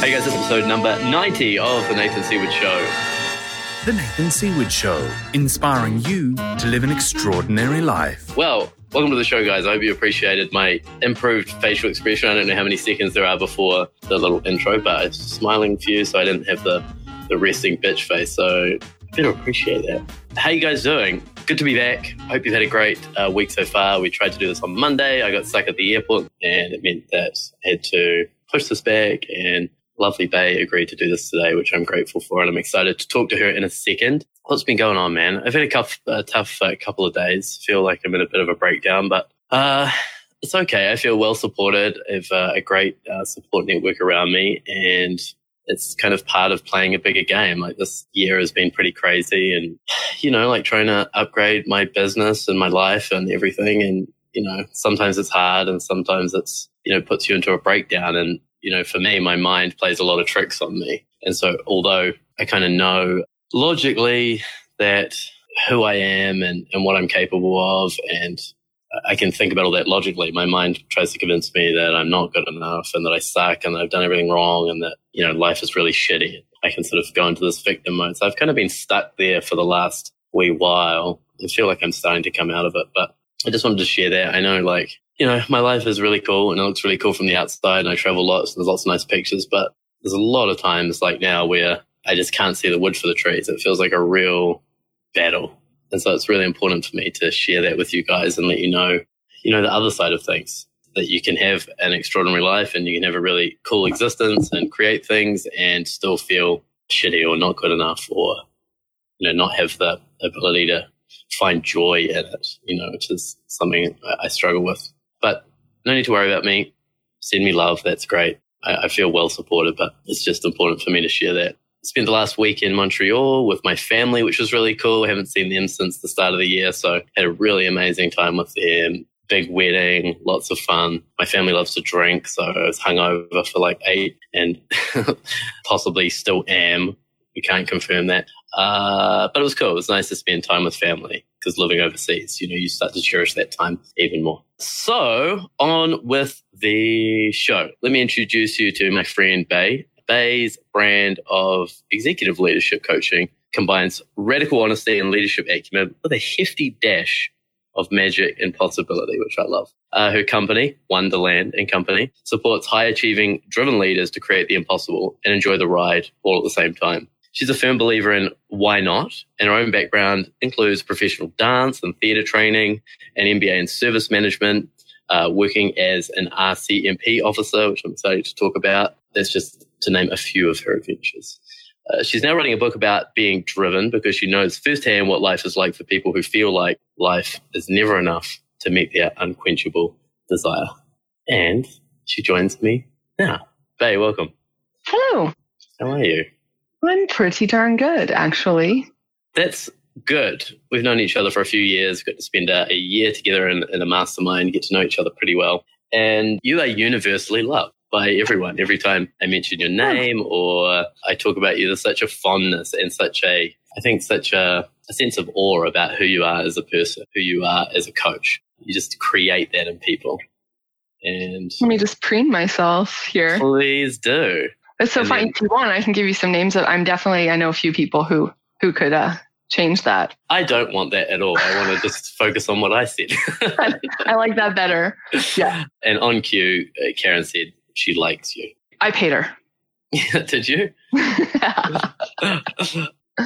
Hey guys, this is episode number 90 of The Nathan Seaward Show. The Nathan Seaward Show, inspiring you to live an extraordinary life. Well, welcome to the show, guys. I hope you appreciated my improved facial expression. I don't know how many seconds there are before the little intro, but it's smiling for you, so I didn't have the, the resting bitch face. So I better appreciate that. How you guys doing? Good to be back. Hope you've had a great uh, week so far. We tried to do this on Monday. I got stuck at the airport, and it meant that I had to push this back and lovely Bay agreed to do this today, which I'm grateful for, and I'm excited to talk to her in a second. What's been going on, man? I've had a, tough, a tough uh, couple of days. Feel like I'm in a bit of a breakdown, but uh, it's okay. I feel well supported. I have uh, a great uh, support network around me, and it's kind of part of playing a bigger game. Like this year has been pretty crazy, and you know, like trying to upgrade my business and my life and everything, and you know, sometimes it's hard, and sometimes it's you know puts you into a breakdown, and you know, for me, my mind plays a lot of tricks on me. And so, although I kind of know logically that who I am and, and what I'm capable of, and I can think about all that logically, my mind tries to convince me that I'm not good enough and that I suck and that I've done everything wrong and that, you know, life is really shitty. I can sort of go into this victim mode. So I've kind of been stuck there for the last wee while. I feel like I'm starting to come out of it, but I just wanted to share that. I know like you know, my life is really cool and it looks really cool from the outside and I travel lots and there's lots of nice pictures, but there's a lot of times like now where I just can't see the wood for the trees. It feels like a real battle. And so it's really important for me to share that with you guys and let you know, you know, the other side of things that you can have an extraordinary life and you can have a really cool existence and create things and still feel shitty or not good enough or, you know, not have the ability to find joy in it, you know, which is something I struggle with. But no need to worry about me. Send me love. That's great. I, I feel well supported, but it's just important for me to share that. Spent the last week in Montreal with my family, which was really cool. I haven't seen them since the start of the year, so had a really amazing time with them. Big wedding, lots of fun. My family loves to drink, so I was hungover for like eight and possibly still am. We can't confirm that. Uh, but it was cool. It was nice to spend time with family because living overseas, you know, you start to cherish that time even more. So on with the show. Let me introduce you to my friend Bay. Bay's brand of executive leadership coaching combines radical honesty and leadership acumen with a hefty dash of magic and possibility, which I love. Uh, her company, Wonderland and Company, supports high achieving, driven leaders to create the impossible and enjoy the ride all at the same time. She's a firm believer in why not, and her own background includes professional dance and theatre training, an MBA in service management, uh, working as an RCMP officer, which I'm excited to talk about. That's just to name a few of her adventures. Uh, she's now writing a book about being driven because she knows firsthand what life is like for people who feel like life is never enough to meet their unquenchable desire. And she joins me now. Bay, welcome. Hello. How are you? I'm pretty darn good, actually. That's good. We've known each other for a few years, got to spend a, a year together in, in, a mastermind, get to know each other pretty well. And you are universally loved by everyone. Every time I mention your name or I talk about you, there's such a fondness and such a, I think, such a, a sense of awe about who you are as a person, who you are as a coach. You just create that in people. And let me just preen myself here. Please do. It's so funny. If you want, I can give you some names. Of, I'm definitely. I know a few people who who could uh, change that. I don't want that at all. I want to just focus on what I said. I like that better. Yeah. And on cue, uh, Karen said she likes you. I paid her. Did you?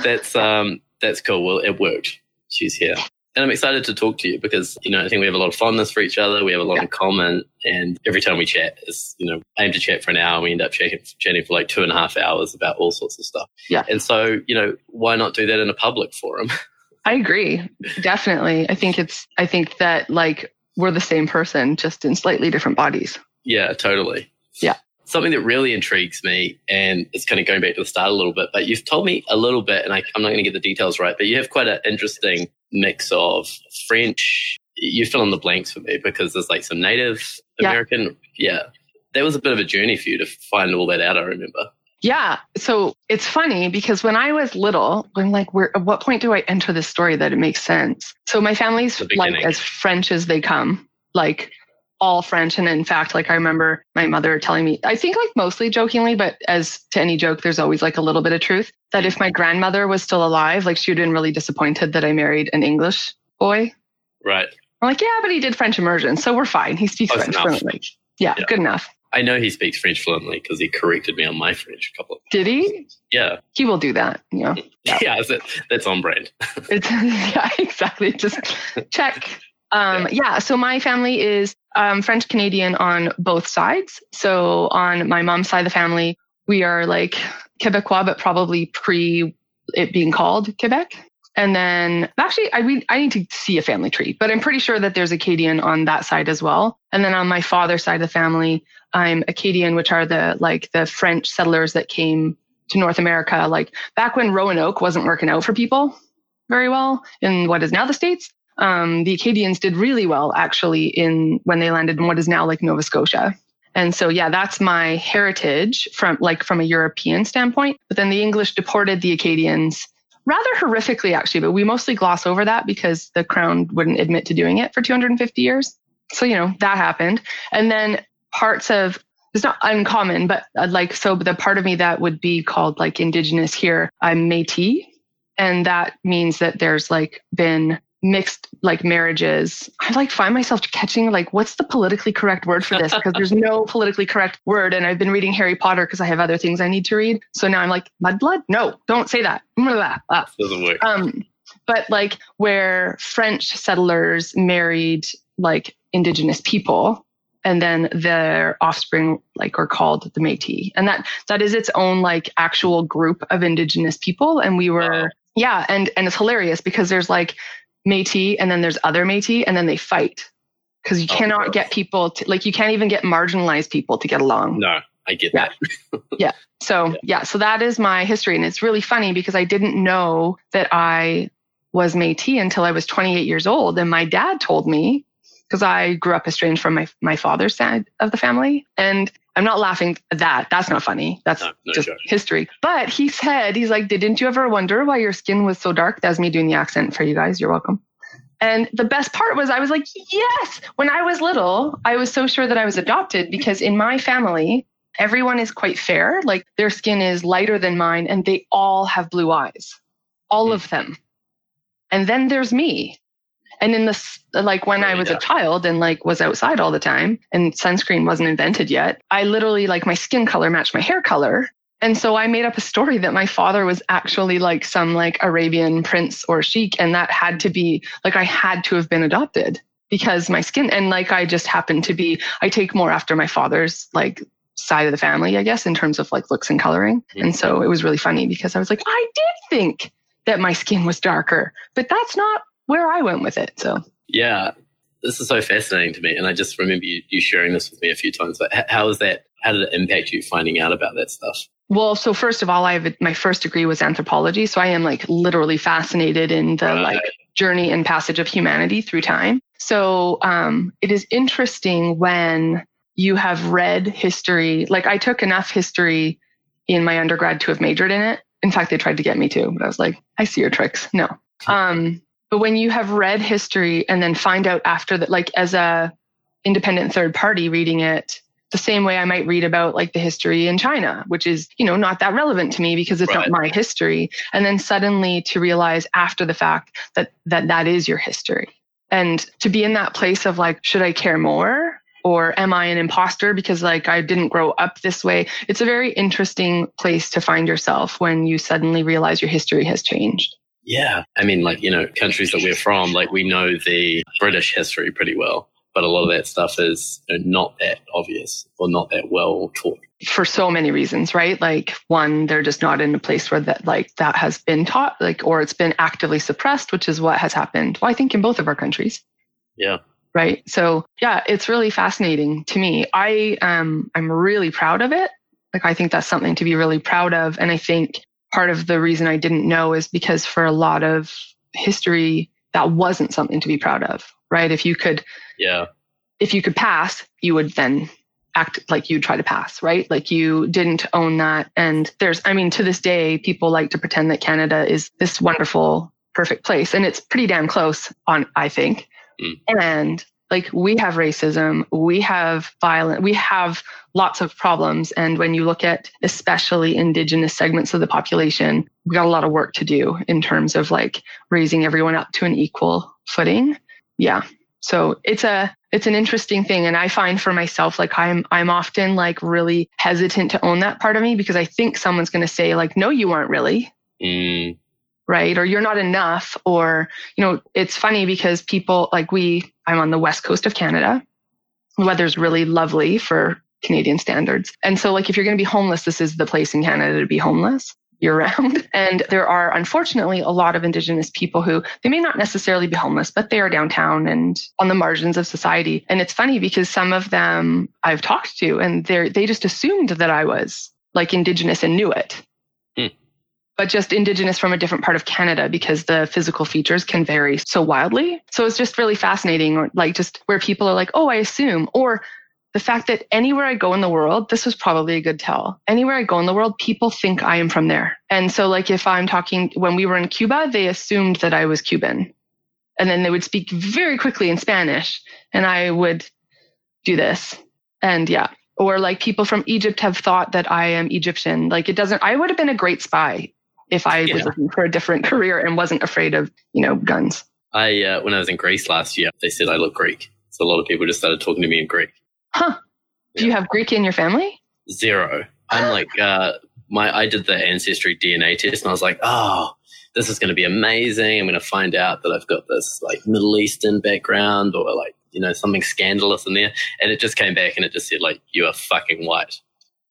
that's um that's cool. Well, it worked. She's here and I'm excited to talk to you because, you know, I think we have a lot of fondness for each other. We have a lot yeah. in common. And every time we chat is, you know, aim to chat for an hour. And we end up chatting, chatting for like two and a half hours about all sorts of stuff. Yeah. And so, you know, why not do that in a public forum? I agree. Definitely. I think it's, I think that like we're the same person, just in slightly different bodies. Yeah, totally. Yeah. Something that really intrigues me, and it's kind of going back to the start a little bit, but you've told me a little bit, and I, I'm not going to get the details right, but you have quite an interesting mix of French. You fill in the blanks for me because there's like some Native American. Yeah. yeah. That was a bit of a journey for you to find all that out, I remember. Yeah. So it's funny because when I was little, I'm like, where, at what point do I enter this story that it makes sense? So my family's like as French as they come. Like all French. And in fact, like I remember my mother telling me, I think like mostly jokingly, but as to any joke, there's always like a little bit of truth that if my grandmother was still alive, like she would have been really disappointed that I married an English boy. Right. I'm like, yeah, but he did French immersion, so we're fine. He speaks Close French enough. fluently. Yeah, Yeah. good enough. I know he speaks French fluently because he corrected me on my French a couple of Did he? Yeah. He will do that. You know, Yeah, Yeah. that's on brand. it's yeah, exactly. Just check. Um, yeah. So my family is um, French Canadian on both sides. So on my mom's side of the family, we are like Quebecois, but probably pre it being called Quebec. And then actually, I we, I need to see a family tree, but I'm pretty sure that there's Acadian on that side as well. And then on my father's side of the family, I'm Acadian, which are the like the French settlers that came to North America, like back when Roanoke wasn't working out for people very well in what is now the states. Um, the Acadians did really well actually in when they landed in what is now like Nova Scotia. And so, yeah, that's my heritage from like from a European standpoint. But then the English deported the Acadians rather horrifically, actually. But we mostly gloss over that because the crown wouldn't admit to doing it for 250 years. So, you know, that happened. And then parts of it's not uncommon, but uh, like so the part of me that would be called like indigenous here, I'm Métis, and that means that there's like been mixed like marriages. I like find myself catching like what's the politically correct word for this because there's no politically correct word, and I've been reading Harry Potter because I have other things I need to read. So now I'm like mudblood. No, don't say that. Blah, blah. Doesn't work. Um, but like where French settlers married like indigenous people and then their offspring like are called the Métis. And that that is its own like actual group of indigenous people. And we were yeah, and and it's hilarious because there's like Métis and then there's other Métis and then they fight. Because you Oh, cannot gross. get people to like you can't even get marginalized people to get along. no, I get Yeah. that. Yeah. So Yeah. yeah. so that is my history, and it's really funny because I didn't know that I was Métis until I was 28 years old, and my dad told me because I grew up estranged from my my father's side of the family, and I'm not laughing at that. That's not funny. That's No, no just joke. history. But he said he's like, didn't you ever wonder why your skin was so dark? That's me doing the accent for you guys. You're welcome. And the best part was I was like, yes. When I was little, I was so sure that I was adopted because in my family, everyone is quite fair. Like their skin is lighter than mine and they all have blue eyes, all Hmm. of them. And then there's me. And in this, like when I was a child and like was outside all the time and sunscreen wasn't invented yet, I literally like my skin color matched my hair color. And so I made up a story that my father was actually like some like Arabian prince or sheik. And that had to be like, I had to have been adopted because my skin and like I just happened to be, I take more after my father's like side of the family, I guess, in terms of like looks and coloring. And so it was really funny because I was like, I did think that my skin was darker, but that's not where I went with it. So Yeah, this is so fascinating to me, and I just remember you, you sharing this with me a few times. But h- how is that? How did it impact you finding out about that stuff? Well, so first of all, I have my first degree was anthropology, so I am like literally fascinated in the Right. like journey and passage of humanity through time. So um, it is interesting when you have read history. Like I took enough history in my undergrad to have majored in it. In fact, they tried to get me to, but I was like, I see your tricks. No. Um, but when you have read history and then find out after that, like as a independent third party reading it, the same way I might read about like the history in China, which is, you know, not that relevant to me because it's Right. not my history. And then suddenly to realize after the fact that that that is your history. And to be in that place of like, should I care more? Or am I an imposter because like I didn't grow up this way? It's a very interesting place to find yourself when you suddenly realize your history has changed. Yeah, I mean, like you know, countries that we're from, like we know the British history pretty well, but a lot of that stuff is you know, not that obvious or not that well taught. for so many reasons, right? Like one, they're just not in a place where that like that has been taught, like or it's been actively suppressed, which is what has happened. Well, I think in both of our countries. Yeah. Right. So yeah, it's really fascinating to me. I um I'm really proud of it. Like I think that's something to be really proud of. And I think part of the reason I didn't know is because for a lot of history, that wasn't something to be proud of. Right. If you could Yeah, if you could pass, you would then act like you try to pass, right? Like you didn't own that. And there's, I mean, to this day, people like to pretend that Canada is this wonderful, perfect place. And it's pretty damn close on, I think. Mm. And like we have racism, we have violent, we have lots of problems. And when you look at especially indigenous segments of the population, we got a lot of work to do in terms of like raising everyone up to an equal footing. Yeah. So it's a it's an interesting thing and I find for myself like I'm I'm often like really hesitant to own that part of me because I think someone's going to say like no you aren't really. Mm. Right? Or you're not enough or you know it's funny because people like we I'm on the west coast of Canada. The weather's really lovely for Canadian standards. And so like if you're going to be homeless this is the place in Canada to be homeless year round. And there are unfortunately a lot of Indigenous people who they may not necessarily be homeless, but they are downtown and on the margins of society. And it's funny because some of them I've talked to and they they just assumed that I was like Indigenous and knew it. But just Indigenous from a different part of Canada because the physical features can vary so wildly. So it's just really fascinating, or like just where people are like, oh, I assume, or the fact that anywhere I go in the world, this was probably a good tell. Anywhere I go in the world, people think I am from there. And so, like, if I'm talking, when we were in Cuba, they assumed that I was Cuban. And then they would speak very quickly in Spanish, and I would do this. And yeah. Or like people from Egypt have thought that I am Egyptian. Like, it doesn't, I would have been a great spy if I Yeah. was looking for a different career and wasn't afraid of, you know, guns. I uh, when I was in Greece last year, they said I look Greek. So a lot of people just started talking to me in Greek. Huh. Do you have Greek in your family? Zero. I'm like uh, my I did the ancestry DNA test, and I was like, oh, this is going to be amazing. I'm going to find out that I've got this like Middle Eastern background or like you know something scandalous in there, and it just came back and it just said like you are fucking white.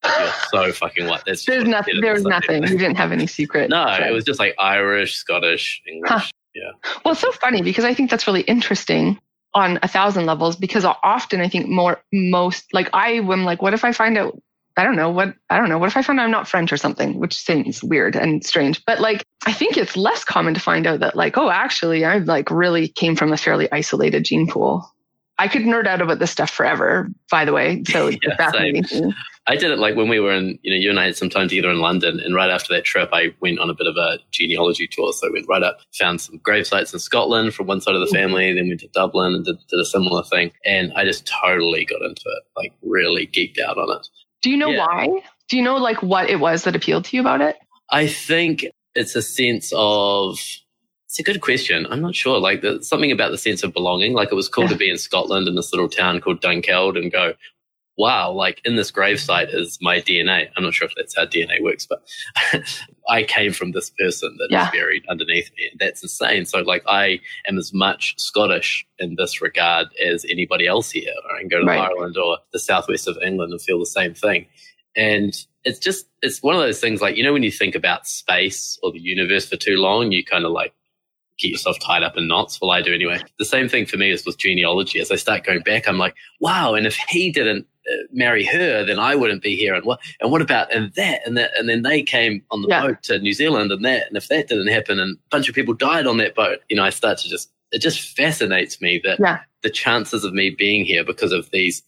You're so fucking white. There's it nothing. There was nothing. You didn't have any secret. No, thread. it was just like Irish, Scottish, English. Huh. Well, it's so funny because I think that's really interesting on a thousand levels because often I think more, most, like I am like, what if I find out, I don't know, what, I don't know, what if I find out I'm not French or something, which seems weird and strange. But like, I think it's less common to find out that like, oh, actually, I like really came from a fairly isolated gene pool. I could nerd out about this stuff forever, by the way. So Yeah, fascinating. I did it like when we were in, you know, you and I had some time together in London, and right after that trip, I went on a bit of a genealogy tour. So I went right up, found some grave sites in Scotland from one side of the mm-hmm. family, then went to Dublin and did, did a similar thing. And I just totally got into it, like really geeked out on it. Do you know Yeah. why? Do you know like what it was that appealed to you about it? I think it's a sense of, it's a good question. I'm not sure. Like there's something about the sense of belonging. Like it was cool Yeah. to be in Scotland in this little town called Dunkeld and go, wow, like in this gravesite is my DNA. I'm not sure if that's how DNA works, but I came from this person that is Yeah. buried underneath me. That's insane. So like I am as much Scottish in this regard as anybody else here. I can go to Right. Ireland or the southwest of England and feel the same thing. And it's just it's one of those things like, you know, when you think about space or the universe for too long, you kind of like get yourself tied up in knots. Well, I do anyway. The same thing for me is with genealogy. As I start going back, I'm like, wow. And if he didn't marry her, then I wouldn't be here. And what? And what about and that and that? And then they came on the Yeah. boat to New Zealand and that. And if that didn't happen, and a bunch of people died on that boat, you know, I start to just it just fascinates me that Yeah. the chances of me being here because of these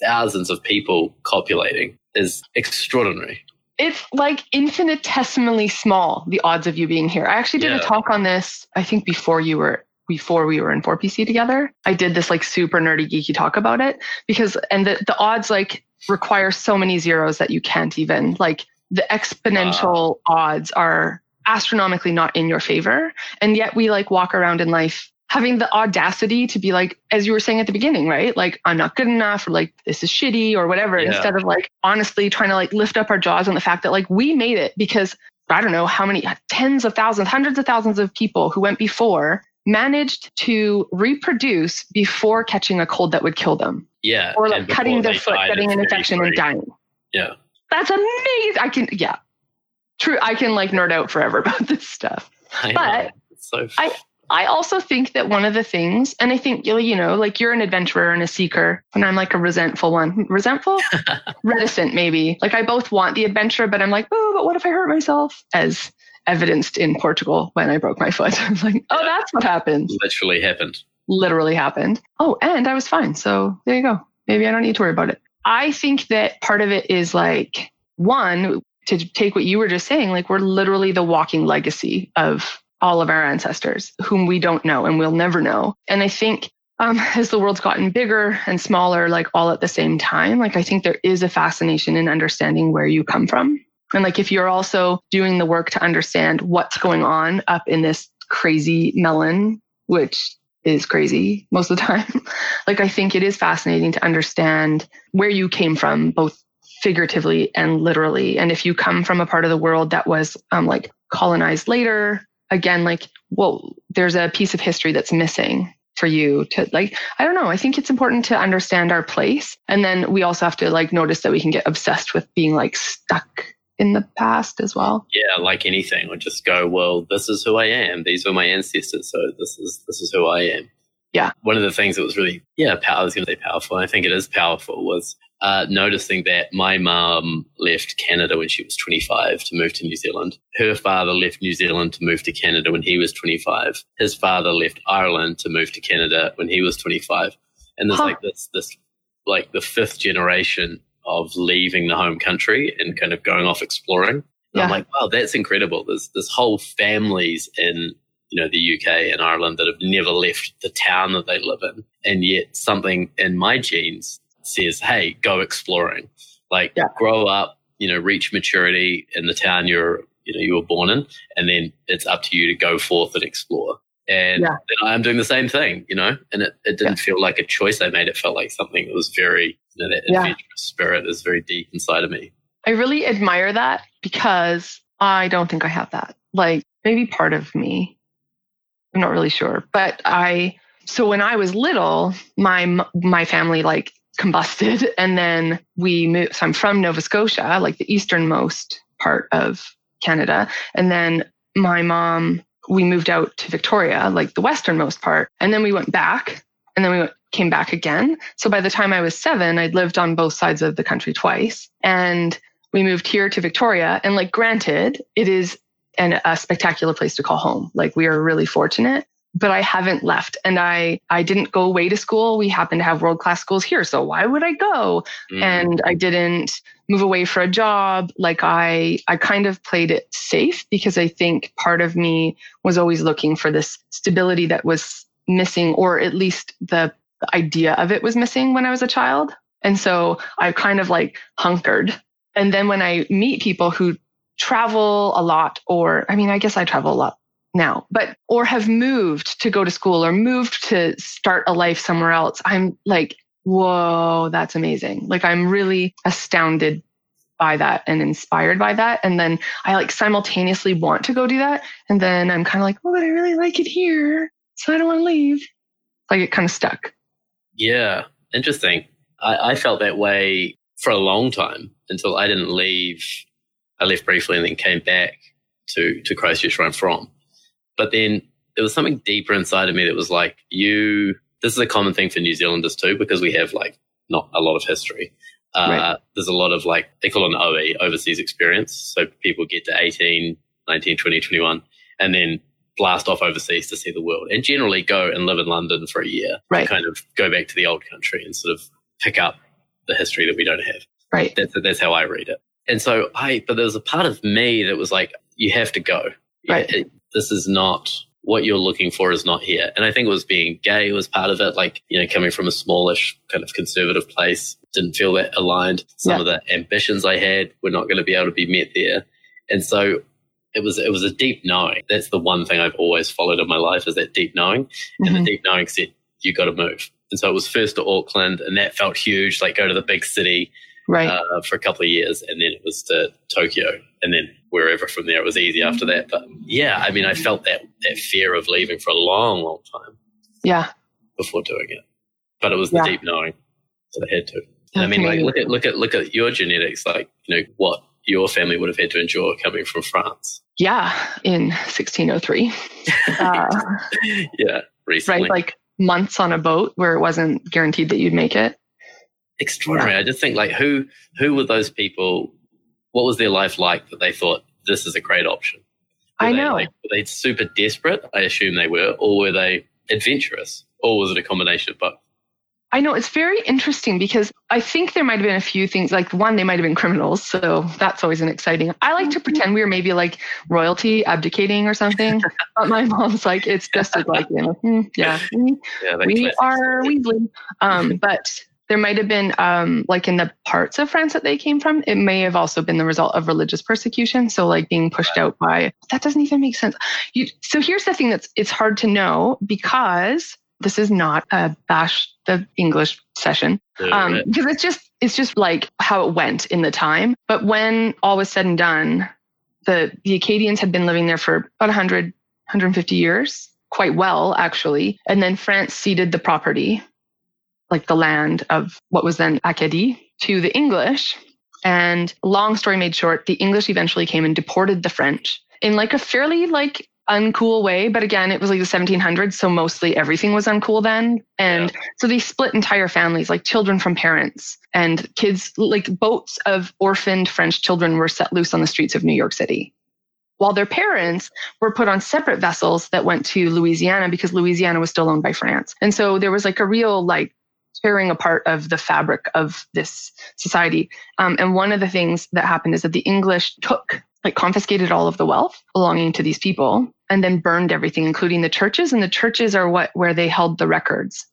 thousands of people copulating is extraordinary. It's like infinitesimally small, the odds of you being here. I actually did a talk on this, I think before you were before we were in 4PC together. I did this like super nerdy geeky talk about it because and the, the odds like require so many zeros that you can't even like the exponential odds are astronomically not in your favor. And yet we like walk around in life having the audacity to be like, as you were saying at the beginning, right? Like, I'm not good enough, or like, this is shitty, or whatever, Yeah. instead of like honestly trying to like lift up our jaws on the fact that like we made it because I don't know how many tens of thousands, hundreds of thousands of people who went before managed to reproduce before catching a cold that would kill them Yeah. or like cutting their foot, getting an infection and dying. Yeah. That's amazing. I can, yeah. True. I can like nerd out forever about this stuff. I But. So I- I also think that one of the things, and I think, you you know, like you're an adventurer and a seeker, and I'm like a resentful one. Resentful? Reticent, maybe. Like I both want the adventure, but I'm like, oh, but what if I hurt myself? As evidenced in Portugal when I broke my foot. I was like, oh, Yeah. that's what happened. literally happened. Literally happened. Oh, and I was fine. So there you go. Maybe I don't need to worry about it. I think that part of it is like, one, to take what you were just saying, like we're literally the walking legacy of all of our ancestors whom we don't know and we'll never know. And I think um, as the world's gotten bigger and smaller, like all at the same time, like I think there is a fascination in understanding where you come from. And like if you're also doing the work to understand what's going on up in this crazy melon, which is crazy most of the time, like I think it is fascinating to understand where you came from, both figuratively and literally. And if you come from a part of the world that was um, like colonized later, again, like, well, there's a piece of history that's missing for you to like i don't know i think it's important to understand our place and then we also have to like notice that we can get obsessed with being like stuck in the past as well yeah like anything or just go well this is who i am these are my ancestors so this is this is who i am yeah one of the things that was really yeah i was going to say powerful i think it is powerful was uh, noticing that my mom left Canada when she was 25 to move to New Zealand. Her father left New Zealand to move to Canada when he was 25. His father left Ireland to move to Canada when he was 25. And there's huh. like this, this, like the fifth generation of leaving the home country and kind of going off exploring. And yeah. I'm like, wow, that's incredible. There's this whole families in you know the UK and Ireland that have never left the town that they live in, and yet something in my genes says, hey, go exploring. Like yeah. grow up, you know, reach maturity in the town you're, you know, you were born in, and then it's up to you to go forth and explore. And yeah. I'm doing the same thing, you know, and it, it didn't yeah. feel like a choice I made. It felt like something that was very, you know, that adventurous spirit is very deep inside of me. I really admire that because I don't think I have that. Like maybe part of me, I'm not really sure, but I, so when I was little, my, my family like combusted. And then we moved. So I'm from Nova Scotia, like the easternmost part of Canada. And then my mom, we moved out to Victoria, like the westernmost part. And then we went back and then we went, came back again. So by the time I was seven, I'd lived on both sides of the country twice. And we moved here to Victoria. And like, granted, it is an, a spectacular place to call home. Like, we are really fortunate but I haven't left and I, I didn't go away to school. We happen to have world class schools here. So why would I go? Mm. And I didn't move away for a job. Like I, I kind of played it safe because I think part of me was always looking for this stability that was missing, or at least the idea of it was missing when I was a child. And so I kind of like hunkered. And then when I meet people who travel a lot, or I mean, I guess I travel a lot now, but or have moved to go to school or moved to start a life somewhere else. I'm like, whoa, that's amazing. Like I'm really astounded by that and inspired by that. And then I like simultaneously want to go do that. And then I'm kind of like, oh, but I really like it here. So I don't want to leave. Like it kind of stuck. Yeah. Interesting. I, I felt that way for a long time until I didn't leave. I left briefly and then came back to, to Christchurch where I'm from. But then there was something deeper inside of me that was like, you, this is a common thing for New Zealanders too, because we have like not a lot of history. Uh, right. There's a lot of like, they call it an OE, overseas experience. So people get to 18, 19, 20, 21, and then blast off overseas to see the world and generally go and live in London for a year. Right. kind of go back to the old country and sort of pick up the history that we don't have. Right. That's, that's how I read it. And so I, but there was a part of me that was like, you have to go. Right this is not what you're looking for is not here. And I think it was being gay was part of it. Like, you know, coming from a smallish kind of conservative place, didn't feel that aligned. Some yeah. of the ambitions I had were not going to be able to be met there. And so it was, it was a deep knowing. That's the one thing I've always followed in my life is that deep knowing. Mm-hmm. And the mm-hmm. deep knowing said, you got to move. And so it was first to Auckland and that felt huge, like go to the big city right. Uh, for a couple of years. And then it was to Tokyo and then wherever from there. It was easy after that. But yeah, I mean, I felt that, that fear of leaving for a long, long time. Yeah. Before doing it. But it was the yeah. deep knowing that I had to. And I mean, like, look at, look at, look at your genetics, like, you know, what your family would have had to endure coming from France. Yeah. In 1603. uh, yeah. Recently. Right. Like months on a boat where it wasn't guaranteed that you'd make it extraordinary. Yeah. I just think like who who were those people what was their life like that they thought this is a great option? Were I know. Like, were they super desperate? I assume they were, or were they adventurous, or was it a combination of both? I know it's very interesting because I think there might have been a few things like one, they might have been criminals. So that's always an exciting. I like to pretend we were maybe like royalty abdicating or something. but my mom's like, it's just as like, you know, mm, yeah, yeah we are Weasley. Um, but there might have been um, like in the parts of France that they came from, it may have also been the result of religious persecution. So like being pushed out by that doesn't even make sense. You, so here's the thing that's it's hard to know because this is not a bash the English session um, because it's just it's just like how it went in the time. But when all was said and done, the the Acadians had been living there for about 100 150 years, quite well actually, and then France ceded the property, like the land of what was then Acadie, to the English. And long story made short, the English eventually came and deported the French in like a fairly like uncool way. But again, it was like the 1700s. So mostly everything was uncool then. And yeah. so they split entire families, like children from parents and kids, like boats of orphaned French children were set loose on the streets of New York City. While their parents were put on separate vessels that went to Louisiana because Louisiana was still owned by France. And so there was like a real like tearing apart of the fabric of this society. Um, and one of the things that happened is that the English took like confiscated all of the wealth belonging to these people and then burned everything, including the churches. And the churches are what where they held the records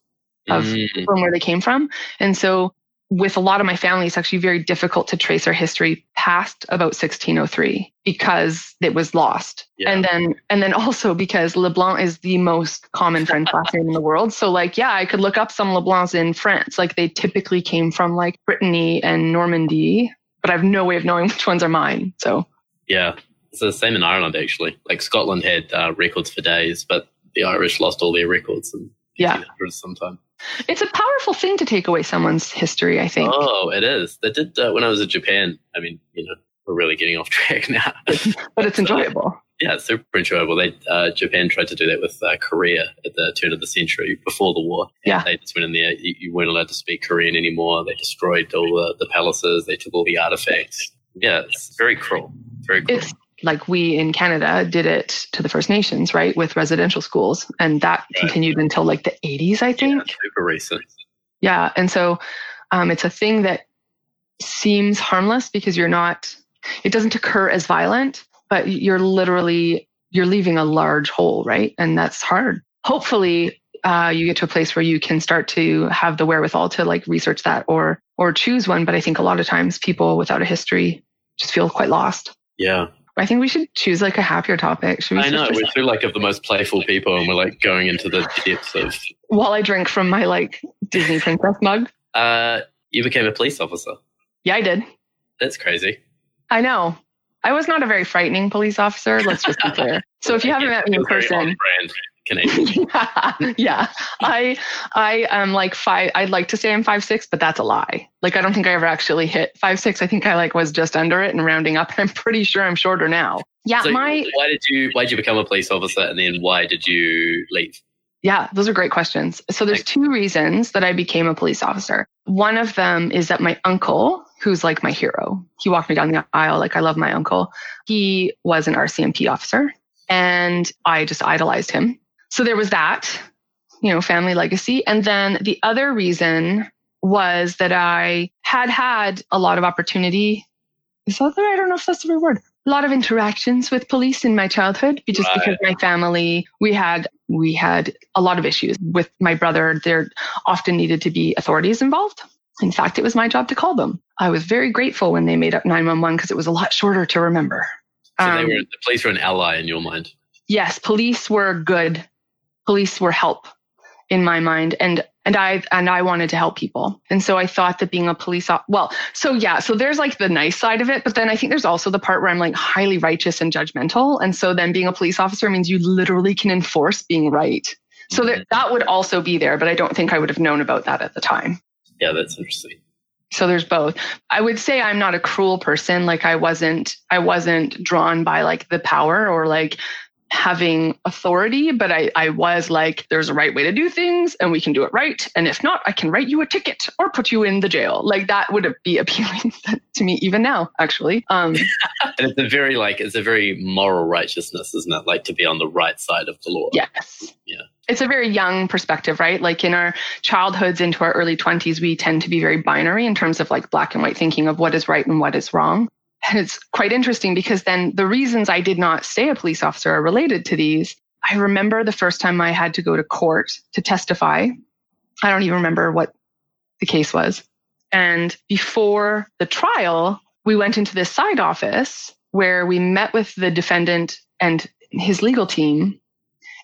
of mm. from where they came from. And so with a lot of my family, it's actually very difficult to trace our history past about 1603 because it was lost. Yeah. And then, and then also because LeBlanc is the most common French last name in the world. So like, yeah, I could look up some LeBlancs in France. Like they typically came from like Brittany and Normandy, but I have no way of knowing which ones are mine. So yeah, it's the same in Ireland actually. Like Scotland had uh, records for days, but the Irish lost all their records in the yeah sometime. It's a powerful thing to take away someone's history. I think. Oh, it is. They did uh, when I was in Japan. I mean, you know, we're really getting off track now, but it's enjoyable. yeah, it's super enjoyable. They uh, Japan tried to do that with uh, Korea at the turn of the century before the war. Yeah, they just went in there. You, you, weren't allowed to speak Korean anymore. They destroyed all the, the palaces. They took all the artifacts. Yeah, it's very cruel. Very cruel. It's like we in Canada did it to the First Nations, right, with residential schools, and that right. continued until like the 80s, I think. Yeah, super recent. Yeah, and so um, it's a thing that seems harmless because you're not. It doesn't occur as violent, but you're literally you're leaving a large hole, right? And that's hard. Hopefully, uh, you get to a place where you can start to have the wherewithal to like research that or or choose one. But I think a lot of times people without a history just feel quite lost. Yeah. I think we should choose like a happier topic. Should we I know we're two like of the most playful people, and we're like going into the depths of. While I drink from my like Disney princess mug. Uh, you became a police officer. Yeah, I did. That's crazy. I know. I was not a very frightening police officer. Let's just be clear. So if you haven't met me in person, Canadian. yeah, yeah. I I am like five. I'd like to say I'm five six, but that's a lie. Like I don't think I ever actually hit five six. I think I like was just under it and rounding up. I'm pretty sure I'm shorter now. Yeah, so my. Why did you Why did you become a police officer, and then why did you leave? Yeah, those are great questions. So there's two reasons that I became a police officer. One of them is that my uncle, who's like my hero, he walked me down the aisle. Like I love my uncle. He was an RCMP officer and I just idolized him. So there was that, you know, family legacy. And then the other reason was that I had had a lot of opportunity. Is that the, I don't know if that's the right word. A lot of interactions with police in my childhood, just right. because my family, we had we had a lot of issues with my brother. There often needed to be authorities involved. In fact, it was my job to call them. I was very grateful when they made up 911 because it was a lot shorter to remember. So um, they were the police were an ally in your mind. Yes, police were good police were help in my mind and and I and I wanted to help people. And so I thought that being a police op- well, so yeah, so there's like the nice side of it, but then I think there's also the part where I'm like highly righteous and judgmental. And so then being a police officer means you literally can enforce being right. So that that would also be there, but I don't think I would have known about that at the time. Yeah, that's interesting. So there's both. I would say I'm not a cruel person. Like I wasn't I wasn't drawn by like the power or like having authority, but I, I was like, there's a right way to do things and we can do it right. And if not, I can write you a ticket or put you in the jail. Like that would be appealing to me even now, actually. Um, and it's a very like, it's a very moral righteousness, isn't it? Like to be on the right side of the law. Yes. Yeah. it's a very young perspective, right? Like in our childhoods into our early 20s, we tend to be very binary in terms of like black and white thinking of what is right and what is wrong. And it's quite interesting because then the reasons I did not stay a police officer are related to these. I remember the first time I had to go to court to testify. I don't even remember what the case was. And before the trial, we went into this side office where we met with the defendant and his legal team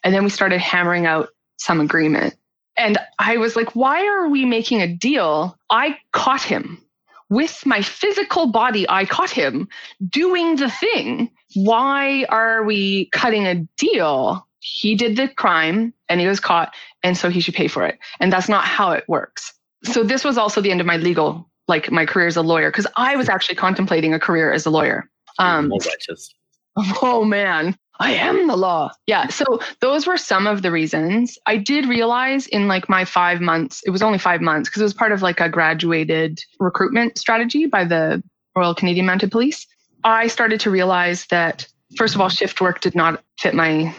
and then we started hammering out some agreement. And I was like, why are we making a deal? I caught him with my physical body. I caught him doing the thing. Why are we cutting a deal? He did the crime and he was caught. And so he should pay for it. And that's not how it works. So this was also the end of my legal, like my career as a lawyer, because I was actually contemplating a career as a lawyer. Um, More righteous. Oh man. I am the law. Yeah. So those were some of the reasons. I did realize in like my five months, it was only five months because it was part of like a graduated recruitment strategy by the Royal Canadian Mounted Police. I started to realize that, first of all, shift work did not fit my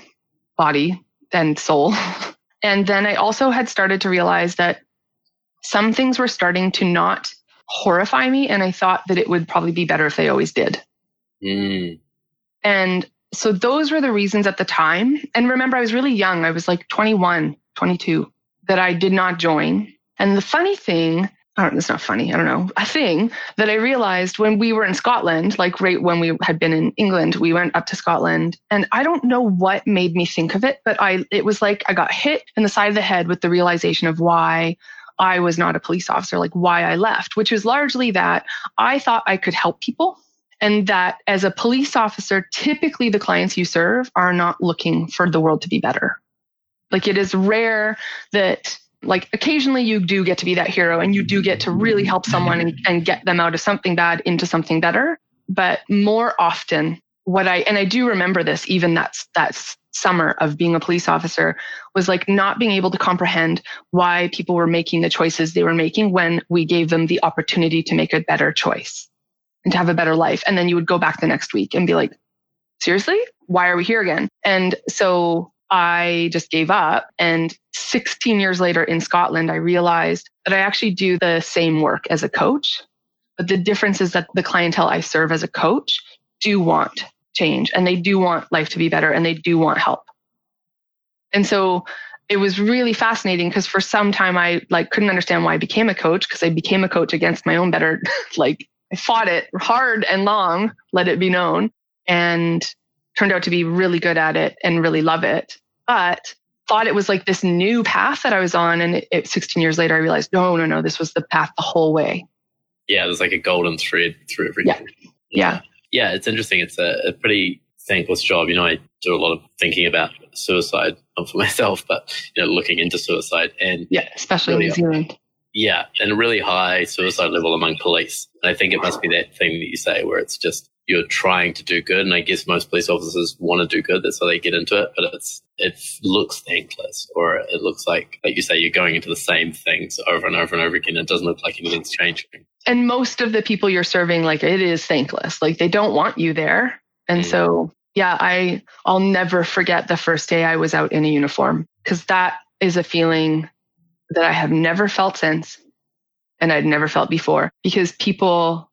body and soul. And then I also had started to realize that some things were starting to not horrify me. And I thought that it would probably be better if they always did. Mm. And so those were the reasons at the time. And remember, I was really young. I was like 21, 22 that I did not join. And the funny thing, I don't, it's not funny. I don't know. A thing that I realized when we were in Scotland, like right when we had been in England, we went up to Scotland and I don't know what made me think of it, but I, it was like I got hit in the side of the head with the realization of why I was not a police officer, like why I left, which was largely that I thought I could help people and that as a police officer, typically the clients you serve are not looking for the world to be better. Like it is rare that like occasionally you do get to be that hero and you do get to really help someone and, and get them out of something bad into something better. But more often what I, and I do remember this, even that's, that's summer of being a police officer was like not being able to comprehend why people were making the choices they were making when we gave them the opportunity to make a better choice and to have a better life. And then you would go back the next week and be like, seriously? Why are we here again? And so I just gave up. And 16 years later in Scotland, I realized that I actually do the same work as a coach. But the difference is that the clientele I serve as a coach do want change and they do want life to be better and they do want help. And so it was really fascinating because for some time I like couldn't understand why I became a coach because I became a coach against my own better like I fought it hard and long, let it be known, and turned out to be really good at it and really love it. But thought it was like this new path that I was on. And it, it, 16 years later, I realized, no, no, no, this was the path the whole way. Yeah, there's like a golden thread through everything. Yeah. Yeah. Yeah, it's interesting. It's a, a pretty thankless job. You know, I do a lot of thinking about suicide, not for myself, but, you know, looking into suicide. And yeah, especially really, New Zealand. Yeah, and a really high suicide level among police. And I think it must be that thing that you say where it's just you're trying to do good. And I guess most police officers want to do good. That's why they get into it. But it's it looks thankless, or it looks like, like you say, you're going into the same things over and over and over again. It doesn't look like anything's changing. And most of the people you're serving, like it is thankless. Like they don't want you there. And mm. so, yeah, I I'll never forget the first day I was out in a uniform because that is a feeling that I have never felt since and I'd never felt before because people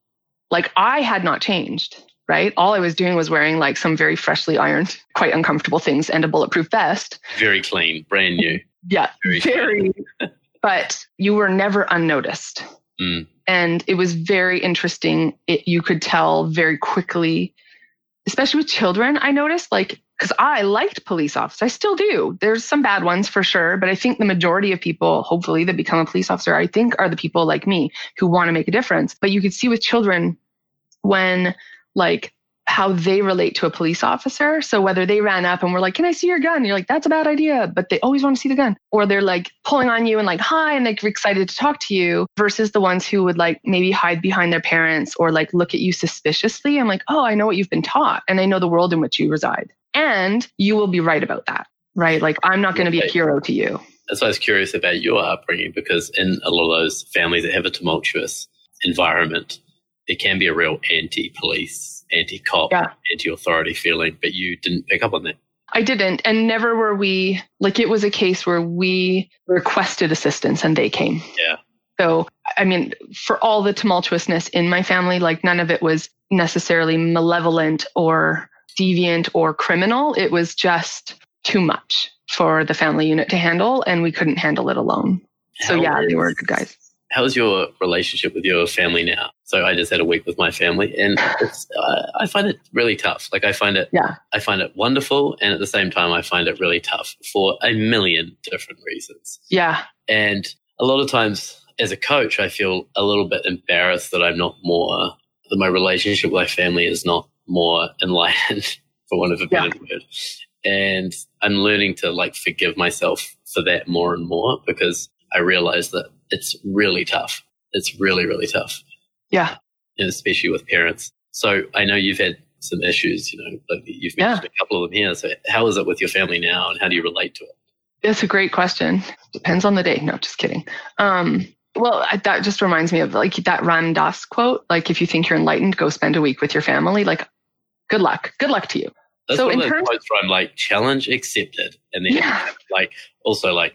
like I had not changed, right? All I was doing was wearing like some very freshly ironed, quite uncomfortable things and a bulletproof vest. Very clean, brand new. Yeah, very. very but you were never unnoticed. Mm. And it was very interesting. It, you could tell very quickly, especially with children, I noticed like because I liked police officers. I still do. There's some bad ones for sure, but I think the majority of people, hopefully, that become a police officer, I think are the people like me who want to make a difference. But you could see with children when like how they relate to a police officer. So whether they ran up and were like, Can I see your gun? You're like, That's a bad idea. But they always want to see the gun. Or they're like pulling on you and like, Hi, and they're excited to talk to you versus the ones who would like maybe hide behind their parents or like look at you suspiciously. I'm like, Oh, I know what you've been taught and I know the world in which you reside. And you will be right about that, right? Like, I'm not going to be a hero to you. That's why I was curious about your upbringing because in a lot of those families that have a tumultuous environment, it can be a real anti police, anti cop, yeah. anti authority feeling, but you didn't pick up on that. I didn't. And never were we like it was a case where we requested assistance and they came. Yeah. So, I mean, for all the tumultuousness in my family, like none of it was necessarily malevolent or deviant or criminal. It was just too much for the family unit to handle, and we couldn't handle it alone. So, How yeah, they were good guys. How's your relationship with your family now? So I just had a week with my family, and it's, uh, I find it really tough. Like I find it, Yeah. I find it wonderful, and at the same time, I find it really tough for a million different reasons. Yeah. And a lot of times, as a coach, I feel a little bit embarrassed that I'm not more that my relationship with my family is not more enlightened, for want of a better word. And I'm learning to like forgive myself for that more and more because I realize that it's really tough. It's really, really tough, Yeah. and especially with parents. So I know you've had some issues, you know, like you've Yeah. mentioned a couple of them here. So how is it with your family now, and how do you relate to it? That's a great question. Depends on the day. No, just kidding. Um, well, I- that just reminds me of like that Ram Dass quote. Like, if you think you're enlightened, go spend a week with your family. Like, good luck. Good luck to you. That's So in terms- quotes where I'm like, challenge accepted, and then Yeah. like also like,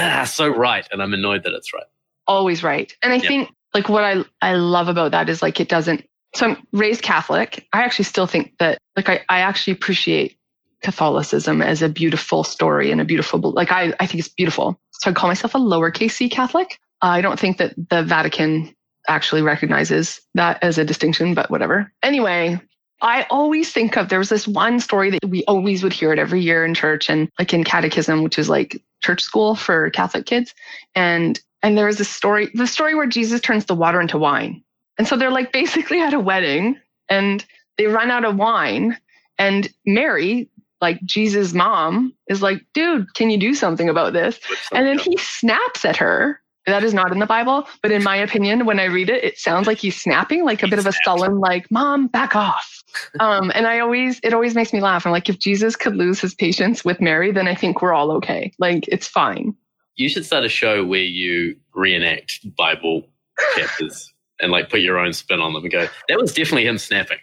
ah, so right, and I'm annoyed that it's right. Always right. And I think like what I I love about that is like it doesn't. So I'm raised Catholic. I actually still think that like I I actually appreciate Catholicism as a beautiful story and a beautiful like I I think it's beautiful. So I call myself a lowercase c Catholic. I don't think that the Vatican actually recognizes that as a distinction, but whatever. Anyway, I always think of there was this one story that we always would hear it every year in church and like in catechism, which is like church school for Catholic kids. And and there was this story, the story where Jesus turns the water into wine. And so they're like basically at a wedding and they run out of wine. And Mary, like Jesus' mom, is like, dude, can you do something about this? And then he snaps at her. That is not in the Bible, but in my opinion, when I read it, it sounds like he's snapping, like a He bit of a sullen, like, mom, back off. um, and I always, it always makes me laugh. I'm like, if Jesus could lose his patience with Mary, then I think we're all okay. Like, it's fine. You should start a show where you reenact Bible chapters and like put your own spin on them and go, that was definitely him snapping.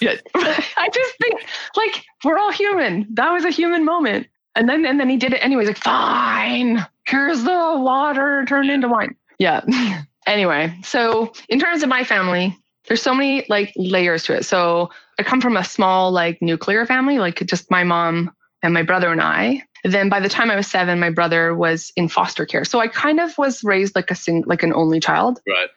Yeah. I just think, like, we're all human. That was a human moment. And then, and then he did it anyways. Like, fine. Here's the water turned into wine. Yeah. anyway, so in terms of my family, there's so many like layers to it. So I come from a small like nuclear family, like just my mom and my brother and I. Then by the time I was seven, my brother was in foster care. So I kind of was raised like a sing, like an only child. Right.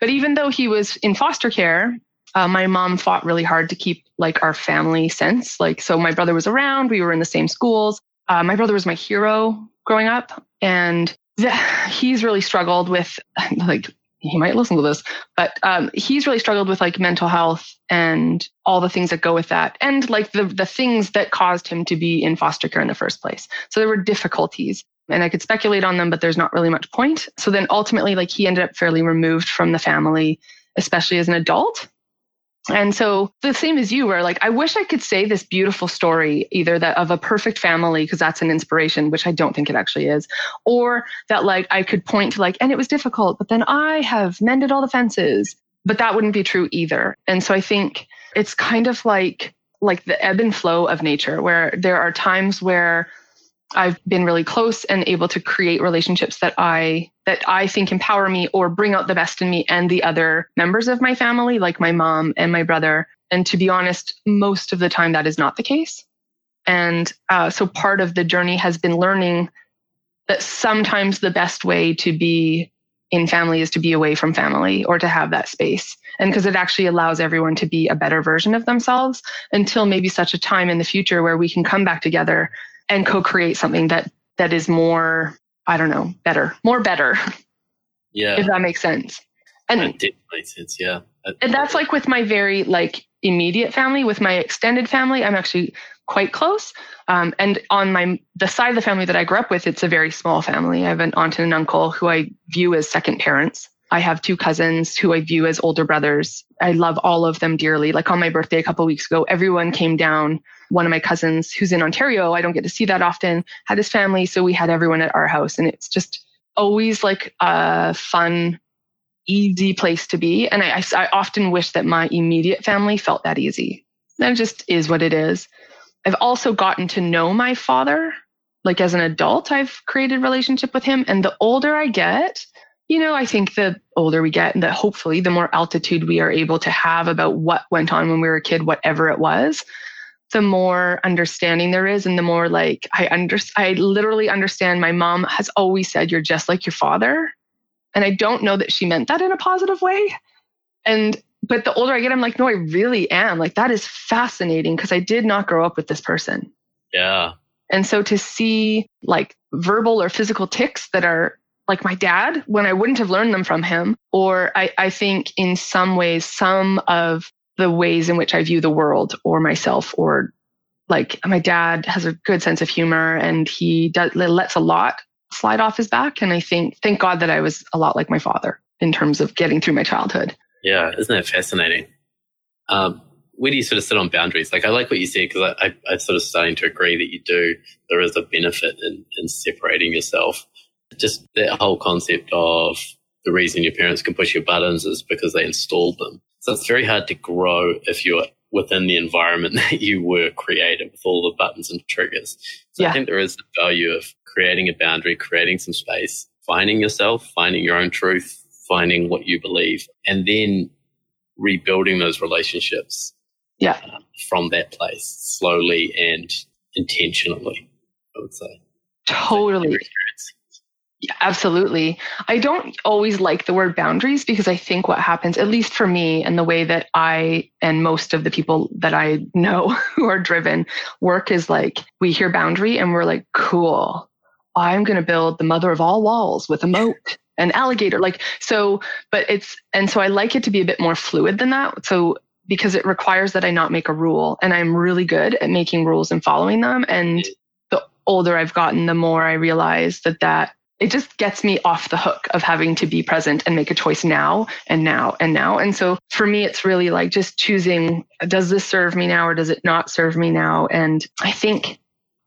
But even though he was in foster care, uh, my mom fought really hard to keep like our family sense. Like, so my brother was around, we were in the same schools. Uh, my brother was my hero growing up, and th- he's really struggled with like he might listen to this, but um, he's really struggled with like mental health and all the things that go with that, and like the the things that caused him to be in foster care in the first place. So there were difficulties and I could speculate on them, but there's not really much point. So then ultimately, like he ended up fairly removed from the family, especially as an adult. And so the same as you were like, I wish I could say this beautiful story, either that of a perfect family, because that's an inspiration, which I don't think it actually is, or that like I could point to like, and it was difficult, but then I have mended all the fences. But that wouldn't be true either. And so I think it's kind of like like the ebb and flow of nature, where there are times where I've been really close and able to create relationships that I that I think empower me or bring out the best in me and the other members of my family, like my mom and my brother. And to be honest, most of the time that is not the case. And uh, so part of the journey has been learning that sometimes the best way to be in family is to be away from family or to have that space. And because it actually allows everyone to be a better version of themselves until maybe such a time in the future where we can come back together and co-create something that that is more i don't know better more better Yeah. if that makes sense and that makes sense. Yeah. and that's like with my very like immediate family with my extended family i'm actually quite close um, and on my the side of the family that i grew up with it's a very small family i have an aunt and an uncle who i view as second parents i have two cousins who i view as older brothers i love all of them dearly like on my birthday a couple weeks ago everyone came down one of my cousins who's in ontario i don't get to see that often had his family so we had everyone at our house and it's just always like a fun easy place to be. And I, I, I often wish that my immediate family felt that easy. That just is what it is. I've also gotten to know my father. Like as an adult, I've created relationship with him. And the older I get, you know, I think the older we get and that hopefully the more altitude we are able to have about what went on when we were a kid, whatever it was, the more understanding there is and the more like I under I literally understand my mom has always said you're just like your father. And I don't know that she meant that in a positive way. And but the older I get, I'm like, no, I really am. Like that is fascinating because I did not grow up with this person. Yeah. And so to see like verbal or physical tics that are like my dad when I wouldn't have learned them from him, or I, I think in some ways, some of the ways in which I view the world or myself or like my dad has a good sense of humor and he does, lets a lot slide off his back. And I think, thank God that I was a lot like my father in terms of getting through my childhood. Yeah, isn't that fascinating? Um, where do you sort of sit on boundaries? Like, I like what you said because I, I, am sort of starting to agree that you do. There is a benefit in, in separating yourself. Just that whole concept of the reason your parents can push your buttons is because they installed them. So it's very hard to grow if you're within the environment that you were created with all the buttons and triggers. So yeah. I think there is the value of creating a boundary, creating some space, finding yourself, finding your own truth, finding what you believe, and then rebuilding those relationships. Yeah. Uh, from that place slowly and intentionally, I would say. Totally. Yeah, absolutely. I don't always like the word boundaries because I think what happens, at least for me and the way that I and most of the people that I know who are driven work is like we hear boundary and we're like, cool. I'm going to build the mother of all walls with a moat an alligator. Like, so, but it's, and so I like it to be a bit more fluid than that. So, because it requires that I not make a rule and I'm really good at making rules and following them. And the older I've gotten, the more I realize that that it just gets me off the hook of having to be present and make a choice now and now and now. And so for me, it's really like just choosing, does this serve me now or does it not serve me now? And I think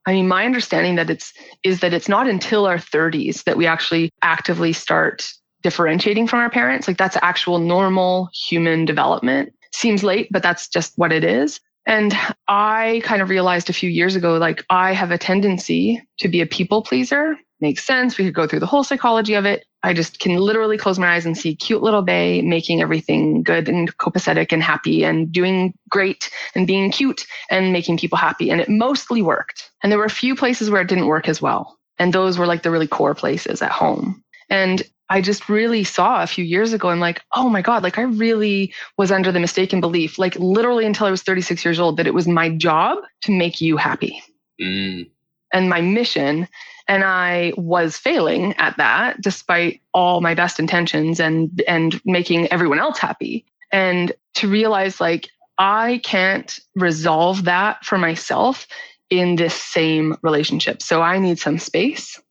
I mean, my understanding that it's is that it's not until our 30s that we actually actively start differentiating from our parents. Like that's actual normal human development. Seems late, but that's just what it is. And I kind of realized a few years ago, like I have a tendency to be a people pleaser. Makes sense. We could go through the whole psychology of it. I just can literally close my eyes and see cute little Bay making everything good and copacetic and happy and doing great and being cute and making people happy. And it mostly worked. And there were a few places where it didn't work as well. And those were like the really core places at home. And I just really saw a few years ago, I'm like, oh my God, like I really was under the mistaken belief, like literally until I was 36 years old, that it was my job to make you happy. Mm. And my mission and I was failing at that despite all my best intentions and, and making everyone else happy. And to realize like, I can't resolve that for myself in this same relationship. So I need some space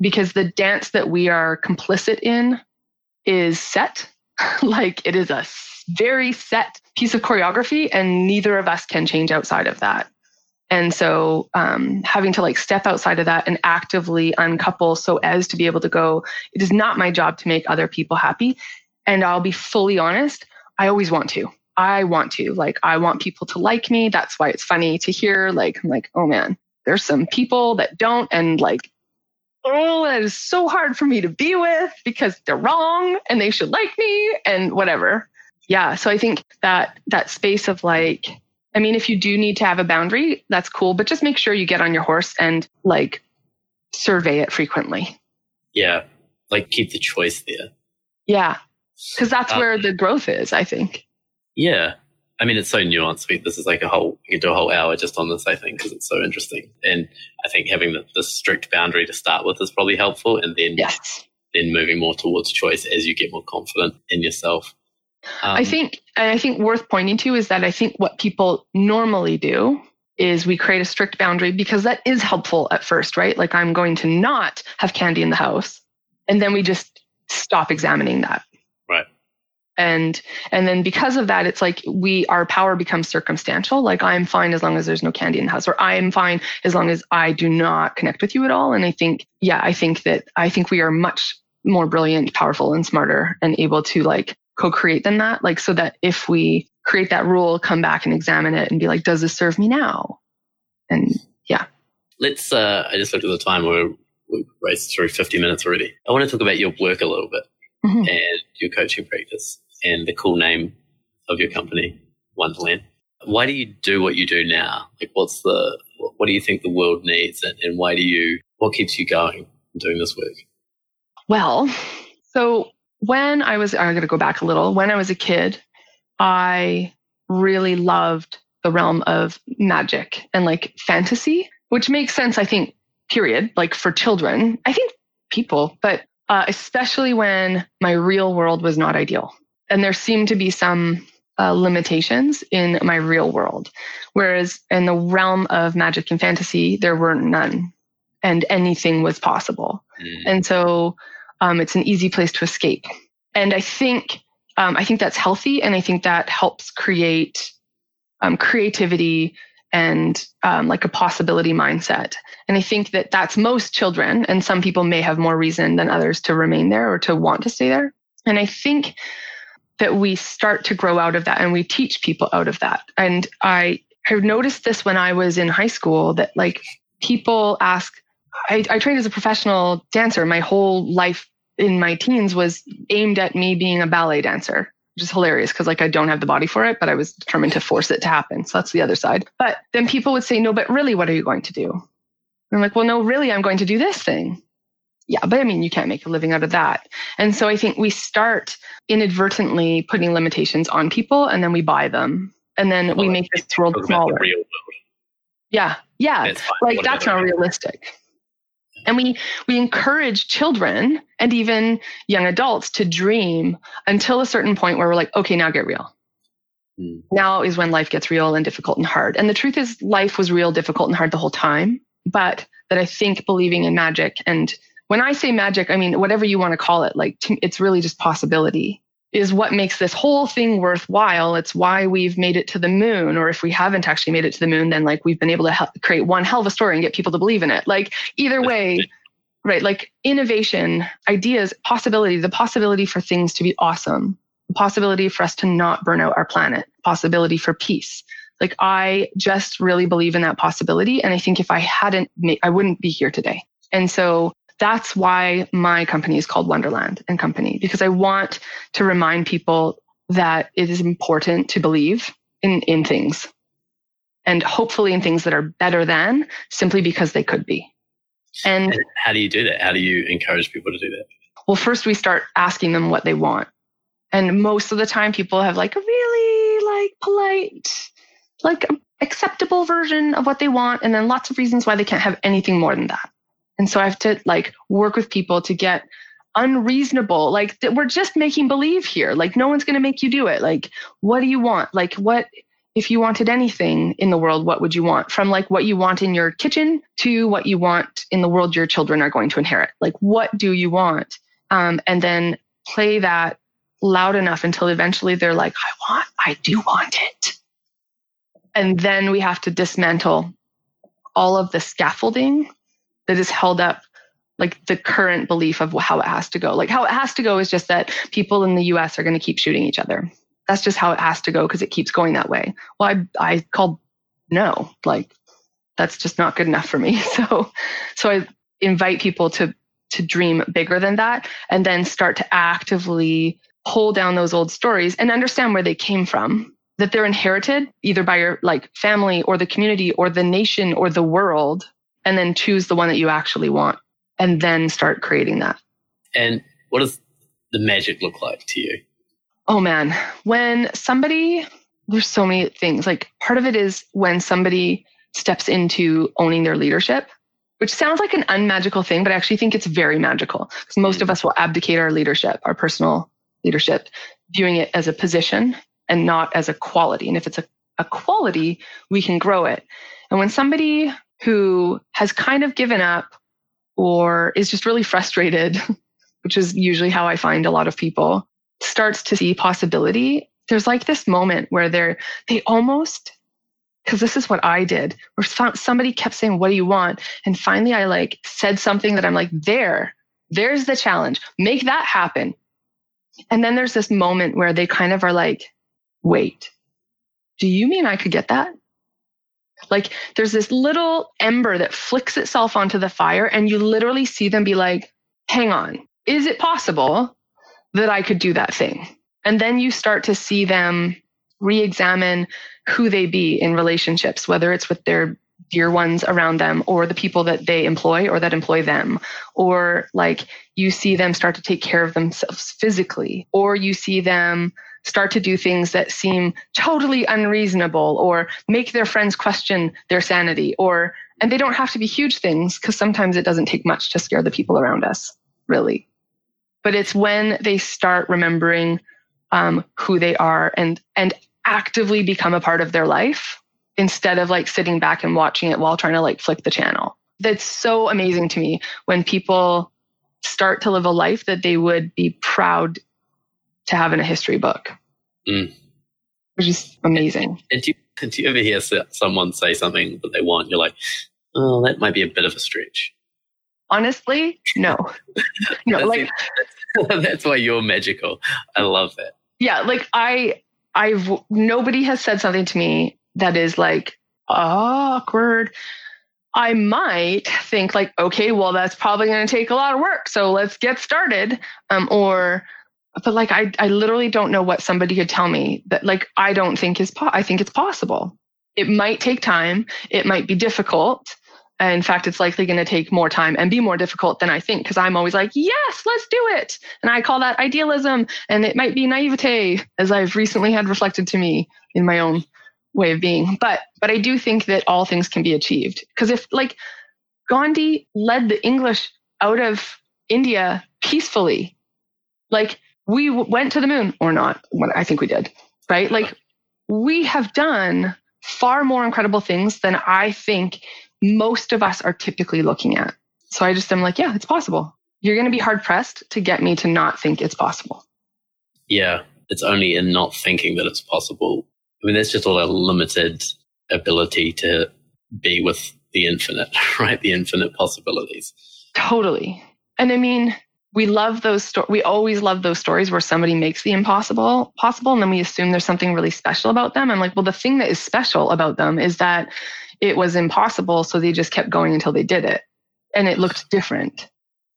because the dance that we are complicit in is set. like it is a very set piece of choreography and neither of us can change outside of that. And so um, having to like step outside of that and actively uncouple so as to be able to go, it is not my job to make other people happy. And I'll be fully honest, I always want to. I want to. Like, I want people to like me. That's why it's funny to hear, like, I'm like, oh man, there's some people that don't. And like, oh, that is so hard for me to be with because they're wrong and they should like me and whatever. Yeah. So I think that that space of like, I mean, if you do need to have a boundary, that's cool, but just make sure you get on your horse and like survey it frequently. Yeah. Like keep the choice there. Yeah. Cause that's uh, where the growth is, I think. Yeah. I mean, it's so nuanced. This is like a whole, you could do a whole hour just on this, I think, because it's so interesting. And I think having the, the, strict boundary to start with is probably helpful. And then, yes. then moving more towards choice as you get more confident in yourself. Um, I think, and I think worth pointing to is that I think what people normally do is we create a strict boundary because that is helpful at first, right? Like I'm going to not have candy in the house. And then we just stop examining that. Right. And and then because of that, it's like we our power becomes circumstantial. Like I'm fine as long as there's no candy in the house, or I am fine as long as I do not connect with you at all. And I think, yeah, I think that I think we are much more brilliant, powerful, and smarter and able to like co-create than that. Like so that if we create that rule, come back and examine it and be like, does this serve me now? And yeah. Let's, uh, I just looked at the time. We're, we've raced through 50 minutes already. I want to talk about your work a little bit mm-hmm. and your coaching practice and the cool name of your company, Wonderland. Why do you do what you do now? Like, what's the, what do you think the world needs and, and why do you, what keeps you going doing this work? Well, so when I was, I'm going to go back a little. When I was a kid, I really loved the realm of magic and like fantasy, which makes sense, I think, period, like for children. I think people, but uh, especially when my real world was not ideal. And there seemed to be some uh, limitations in my real world. Whereas in the realm of magic and fantasy, there were none and anything was possible. Mm. And so um, it's an easy place to escape. And I think, um, I think that's healthy. And I think that helps create um, creativity and um, like a possibility mindset. And I think that that's most children. And some people may have more reason than others to remain there or to want to stay there. And I think that we start to grow out of that and we teach people out of that. And I have noticed this when I was in high school that like people ask, I, I trained as a professional dancer. My whole life in my teens was aimed at me being a ballet dancer, which is hilarious because like I don't have the body for it, but I was determined to force it to happen. So that's the other side. But then people would say, no, but really, what are you going to do? And I'm like, well, no, really, I'm going to do this thing yeah, but I mean, you can't make a living out of that. And so I think we start inadvertently putting limitations on people and then we buy them. And then well, we make this world smaller. World. Yeah. Yeah. Like that's not realistic. And we, we encourage children and even young adults to dream until a certain point where we're like, okay, now get real. Mm. Now is when life gets real and difficult and hard. And the truth is life was real, difficult and hard the whole time. But that I think believing in magic and when I say magic, I mean, whatever you want to call it, like it's really just possibility is what makes this whole thing worthwhile. It's why we've made it to the moon. Or if we haven't actually made it to the moon, then like we've been able to help create one hell of a story and get people to believe in it. Like either way, right? Like innovation, ideas, possibility, the possibility for things to be awesome, the possibility for us to not burn out our planet, possibility for peace. Like I just really believe in that possibility. And I think if I hadn't made, I wouldn't be here today. And so that's why my company is called Wonderland and Company, because I want to remind people that it is important to believe in, in things and hopefully in things that are better than simply because they could be. And, and how do you do that? How do you encourage people to do that? Well, first we start asking them what they want. And most of the time people have like a really like polite, like acceptable version of what they want. And then lots of reasons why they can't have anything more than that. And so I have to like work with people to get unreasonable. Like we're just making believe here. Like no one's going to make you do it. Like what do you want? Like what if you wanted anything in the world, what would you want? From like what you want in your kitchen to what you want in the world your children are going to inherit. Like what do you want? Um, and then play that loud enough until eventually they're like, I want, I do want it. And then we have to dismantle all of the scaffolding that is held up like the current belief of how it has to go. Like how it has to go is just that people in the US are going to keep shooting each other. That's just how it has to go because it keeps going that way. Well, I, I called no, like that's just not good enough for me. So, so I invite people to, to dream bigger than that and then start to actively pull down those old stories and understand where they came from that they're inherited either by your like family or the community or the nation or the world and then choose the one that you actually want and then start creating that. And what does the magic look like to you? Oh man, when somebody, there's so many things. Like part of it is when somebody steps into owning their leadership, which sounds like an unmagical thing, but I actually think it's very magical because most of mm. us will abdicate our leadership, our personal leadership, viewing it as a position and not as a quality. And if it's a, a quality, we can grow it. And when somebody who has kind of given up or is just really frustrated, which is usually how I find a lot of people, starts to see possibility. There's like this moment where they're, they almost, because this is what I did, where somebody kept saying, What do you want? And finally, I like said something that I'm like, There, there's the challenge. Make that happen. And then there's this moment where they kind of are like, Wait, do you mean I could get that? Like there's this little ember that flicks itself onto the fire, and you literally see them be like, hang on, is it possible that I could do that thing? And then you start to see them re examine who they be in relationships, whether it's with their dear ones around them or the people that they employ or that employ them. Or like you see them start to take care of themselves physically, or you see them start to do things that seem totally unreasonable or make their friends question their sanity or and they don't have to be huge things because sometimes it doesn't take much to scare the people around us really. But it's when they start remembering um, who they are and and actively become a part of their life instead of like sitting back and watching it while trying to like flick the channel. That's so amazing to me when people start to live a life that they would be proud to have in a history book Mm. which is amazing And do you, do you ever hear someone say something that they want? You're like, oh, that might be a bit of a stretch. honestly no no That's like it. that's why you're magical. I love that. yeah like i i've nobody has said something to me that is like awkward i might think like okay well that's probably going to take a lot of work so let's get started um or but like i i literally don't know what somebody could tell me that like i don't think is po- i think it's possible it might take time it might be difficult in fact, it's likely going to take more time and be more difficult than I think because I'm always like, yes, let's do it. And I call that idealism. And it might be naivete, as I've recently had reflected to me in my own way of being. But but I do think that all things can be achieved. Because if like Gandhi led the English out of India peacefully, like we w- went to the moon or not, I think we did, right? Like we have done far more incredible things than I think most of us are typically looking at. So I just am like, yeah, it's possible. You're going to be hard pressed to get me to not think it's possible. Yeah, it's only in not thinking that it's possible. I mean, that's just all a limited ability to be with the infinite, right? The infinite possibilities. Totally. And I mean, we love those sto- we always love those stories where somebody makes the impossible possible and then we assume there's something really special about them. I'm like, well, the thing that is special about them is that it was impossible, so they just kept going until they did it. And it looked different.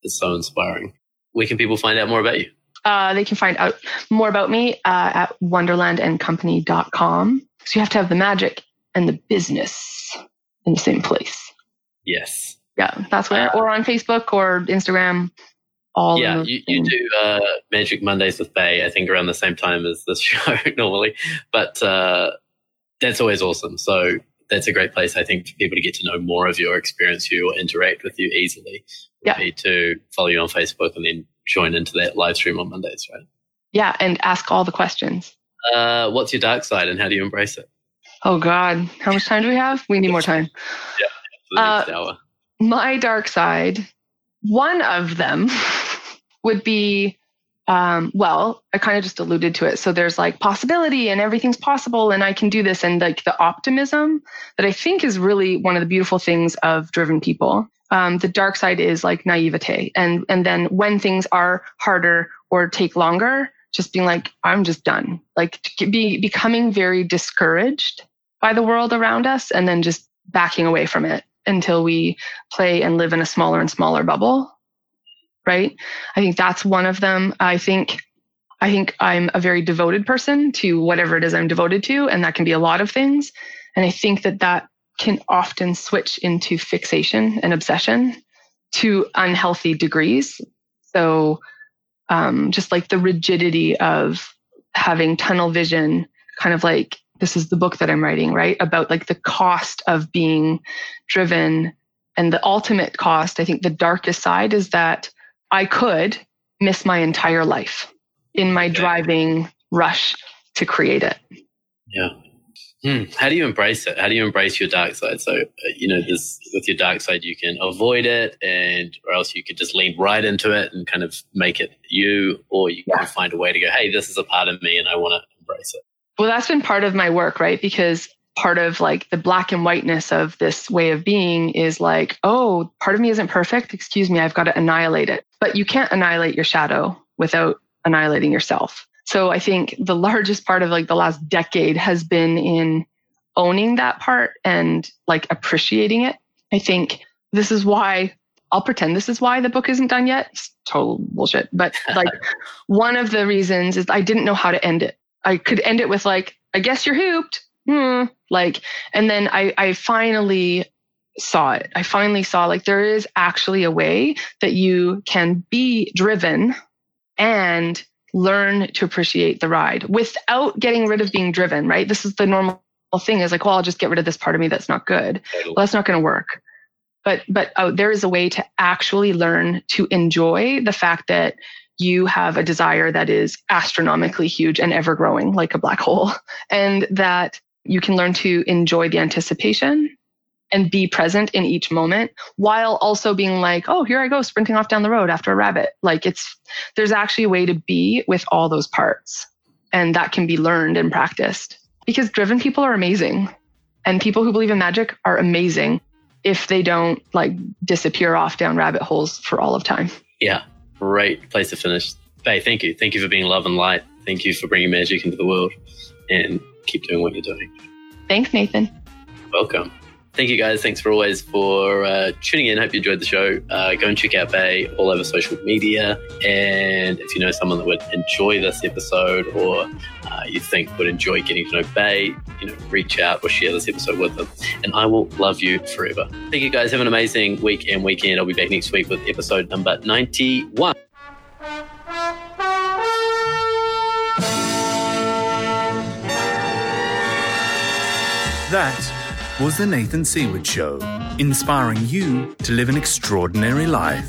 It's so inspiring. Where can people find out more about you? Uh, they can find out more about me uh, at wonderlandandcompany.com. So you have to have the magic and the business in the same place. Yes. Yeah, that's where, or on Facebook or Instagram. All yeah, you, you do uh, Magic Mondays with Bay, I think around the same time as this show normally. But uh, that's always awesome. So that's a great place, I think, for people to get to know more of your experience, you or interact with you easily. Yeah. be to follow you on Facebook and then join into that live stream on Mondays, right? Yeah, and ask all the questions. Uh, what's your dark side and how do you embrace it Oh God, how much time do we have? We need more time. for the next Uh, hour? My dark side, one of them would be, um, well, I kind of just alluded to it. So there's like possibility and everything's possible and I can do this. And like the optimism that I think is really one of the beautiful things of driven people. Um, the dark side is like naivete. And, and then when things are harder or take longer, just being like, I'm just done. Like be, becoming very discouraged by the world around us and then just backing away from it until we play and live in a smaller and smaller bubble. Right. I think that's one of them. I think, I think I'm a very devoted person to whatever it is I'm devoted to. And that can be a lot of things. And I think that that can often switch into fixation and obsession to unhealthy degrees. So, um, just like the rigidity of having tunnel vision, kind of like this is the book that I'm writing, right? About like the cost of being driven and the ultimate cost. I think the darkest side is that I could miss my entire life in my driving rush to create it. Yeah. Hmm. How do you embrace it? How do you embrace your dark side? So, uh, you know, this with your dark side, you can avoid it, and or else you could just lean right into it and kind of make it you, or you Yeah. can find a way to go, hey, this is a part of me, and I want to embrace it. Well, that's been part of my work, right? Because part of like the black and whiteness of this way of being is like, oh, part of me isn't perfect. Excuse me, I've got to annihilate it. But you can't annihilate your shadow without annihilating yourself. So I think the largest part of like the last decade has been in owning that part and like appreciating it. I think this is why I'll pretend this is why the book isn't done yet. It's total bullshit. But like one of the reasons is I didn't know how to end it. I could end it with like, I guess you're hooped. Hmm. Like, and then I, I finally saw it. I finally saw like there is actually a way that you can be driven and learn to appreciate the ride without getting rid of being driven, right? This is the normal thing is like, well, I'll just get rid of this part of me that's not good. Well, that's not going to work. But, but oh, there is a way to actually learn to enjoy the fact that you have a desire that is astronomically huge and ever growing like a black hole and that you can learn to enjoy the anticipation and be present in each moment while also being like, oh, here I go sprinting off down the road after a rabbit. Like it's, there's actually a way to be with all those parts. And that can be learned and practiced because driven people are amazing. And people who believe in magic are amazing if they don't like disappear off down rabbit holes for all of time. Yeah, great place to finish. Bay, thank you. Thank you for being love and light. Thank you for bringing magic into the world and keep doing what you're doing. Thanks, Nathan. Welcome thank you guys. Thanks for always for uh, tuning in. Hope you enjoyed the show. Uh, go and check out Bay all over social media. And if you know someone that would enjoy this episode or uh, you think would enjoy getting to know Bay, you know, reach out or share this episode with them. And I will love you forever. Thank you guys. Have an amazing week and weekend. I'll be back next week with episode number 91. That was The Nathan Seaward Show, inspiring you to live an extraordinary life.